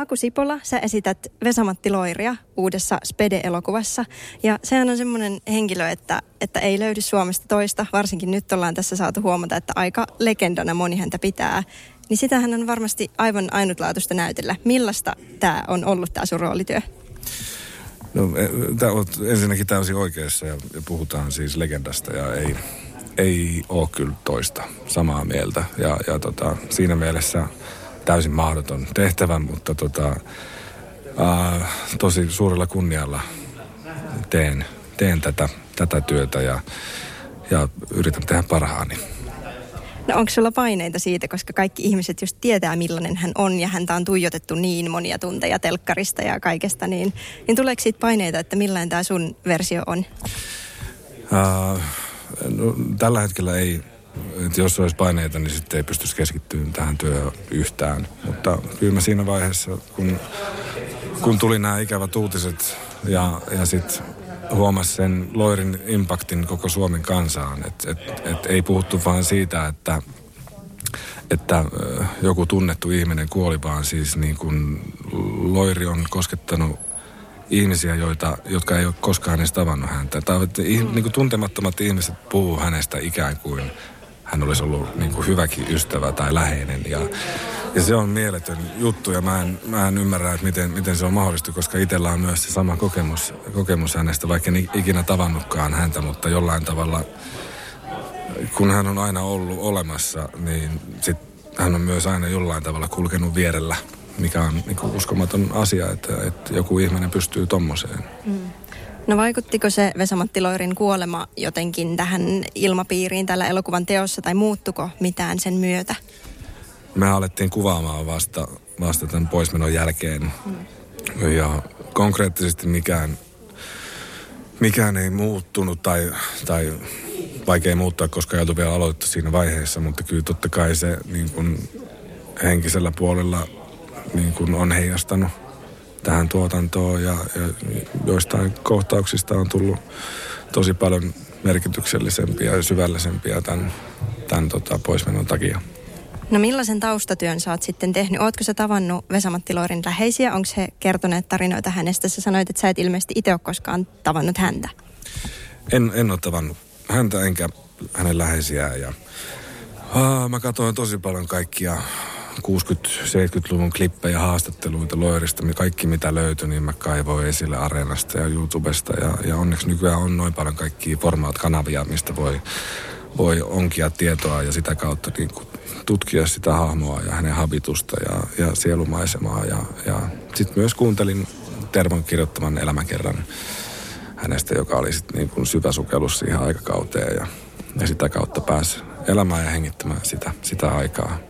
Aku Sipola, sä esität Vesamatti Loiria uudessa Spede-elokuvassa. Ja sehän on semmoinen henkilö, että, että ei löydy Suomesta toista. Varsinkin nyt ollaan tässä saatu huomata, että aika legendana moni häntä pitää. Niin sitähän on varmasti aivan ainutlaatuista näytellä. Millaista tämä on ollut tämä sun roolityö? No, tää on ensinnäkin täysin oikeassa ja puhutaan siis legendasta ja ei, ei ole kyllä toista samaa mieltä. Ja, ja tota, siinä mielessä täysin mahdoton tehtävä, mutta tota, ää, tosi suurella kunnialla teen, teen tätä, tätä työtä ja, ja yritän tehdä parhaani. No onko sulla paineita siitä, koska kaikki ihmiset just tietää millainen hän on ja häntä on tuijotettu niin monia tunteja telkkarista ja kaikesta, niin, niin tuleeko siitä paineita, että millainen tämä sun versio on? Uh, no, tällä hetkellä ei, että jos olisi paineita, niin sitten ei pystyisi keskittymään tähän työhön yhtään. Mutta kyllä mä siinä vaiheessa, kun, kun tuli nämä ikävät uutiset ja, ja sitten huomasi sen Loirin impaktin koko Suomen kansaan. Että et, et ei puhuttu vain siitä, että, että joku tunnettu ihminen kuoli, vaan siis niin kuin Loiri on koskettanut ihmisiä, joita, jotka ei ole koskaan edes tavannut häntä. Tai, niin kuin tuntemattomat ihmiset puhuu hänestä ikään kuin hän olisi ollut niin kuin hyväkin ystävä tai läheinen. Ja, ja se on mieletön juttu ja mä en, mä en ymmärrä, että miten, miten se on mahdollista, koska itsellä on myös se sama kokemus, kokemus hänestä, vaikka en ikinä tavannutkaan häntä, mutta jollain tavalla, kun hän on aina ollut olemassa, niin sit hän on myös aina jollain tavalla kulkenut vierellä, mikä on niin uskomaton asia, että, että joku ihminen pystyy tommoseen. Mm. No vaikuttiko se Vesamatti Loirin kuolema jotenkin tähän ilmapiiriin tällä elokuvan teossa tai muuttuko mitään sen myötä? Me alettiin kuvaamaan vasta, vasta tämän poismenon jälkeen. Mm. Ja konkreettisesti mikään, mikään ei muuttunut tai, tai vaikea muuttaa, koska ei vielä aloitettu siinä vaiheessa, mutta kyllä totta kai se niin kuin henkisellä puolella niin kuin on heijastanut tähän tuotantoon ja, ja joistain kohtauksista on tullut tosi paljon merkityksellisempiä ja syvällisempiä tämän, tämän tota, poismenon takia. No millaisen taustatyön sä oot sitten tehnyt? Ootko sä tavannut Vesamatti Loirin läheisiä? Onko he kertoneet tarinoita hänestä? Sä sanoit, että sä et ilmeisesti itse ole koskaan tavannut häntä. En, en ole tavannut häntä enkä hänen läheisiään. Ja, aa, mä katsoin tosi paljon kaikkia 60-70-luvun klippejä, haastatteluita Loirista, kaikki mitä löytyi, niin mä kaivoin esille Areenasta ja YouTubesta. Ja, ja onneksi nykyään on noin paljon kaikkia formaat-kanavia, mistä voi, voi onkia tietoa ja sitä kautta niin kuin tutkia sitä hahmoa ja hänen habitusta ja, ja sielumaisemaa. Ja, ja sitten myös kuuntelin Tervon kirjoittaman elämäkerran hänestä, joka oli sitten niin kuin syvä sukellus siihen aikakauteen ja, ja sitä kautta pääsi elämään ja hengittämään sitä, sitä aikaa.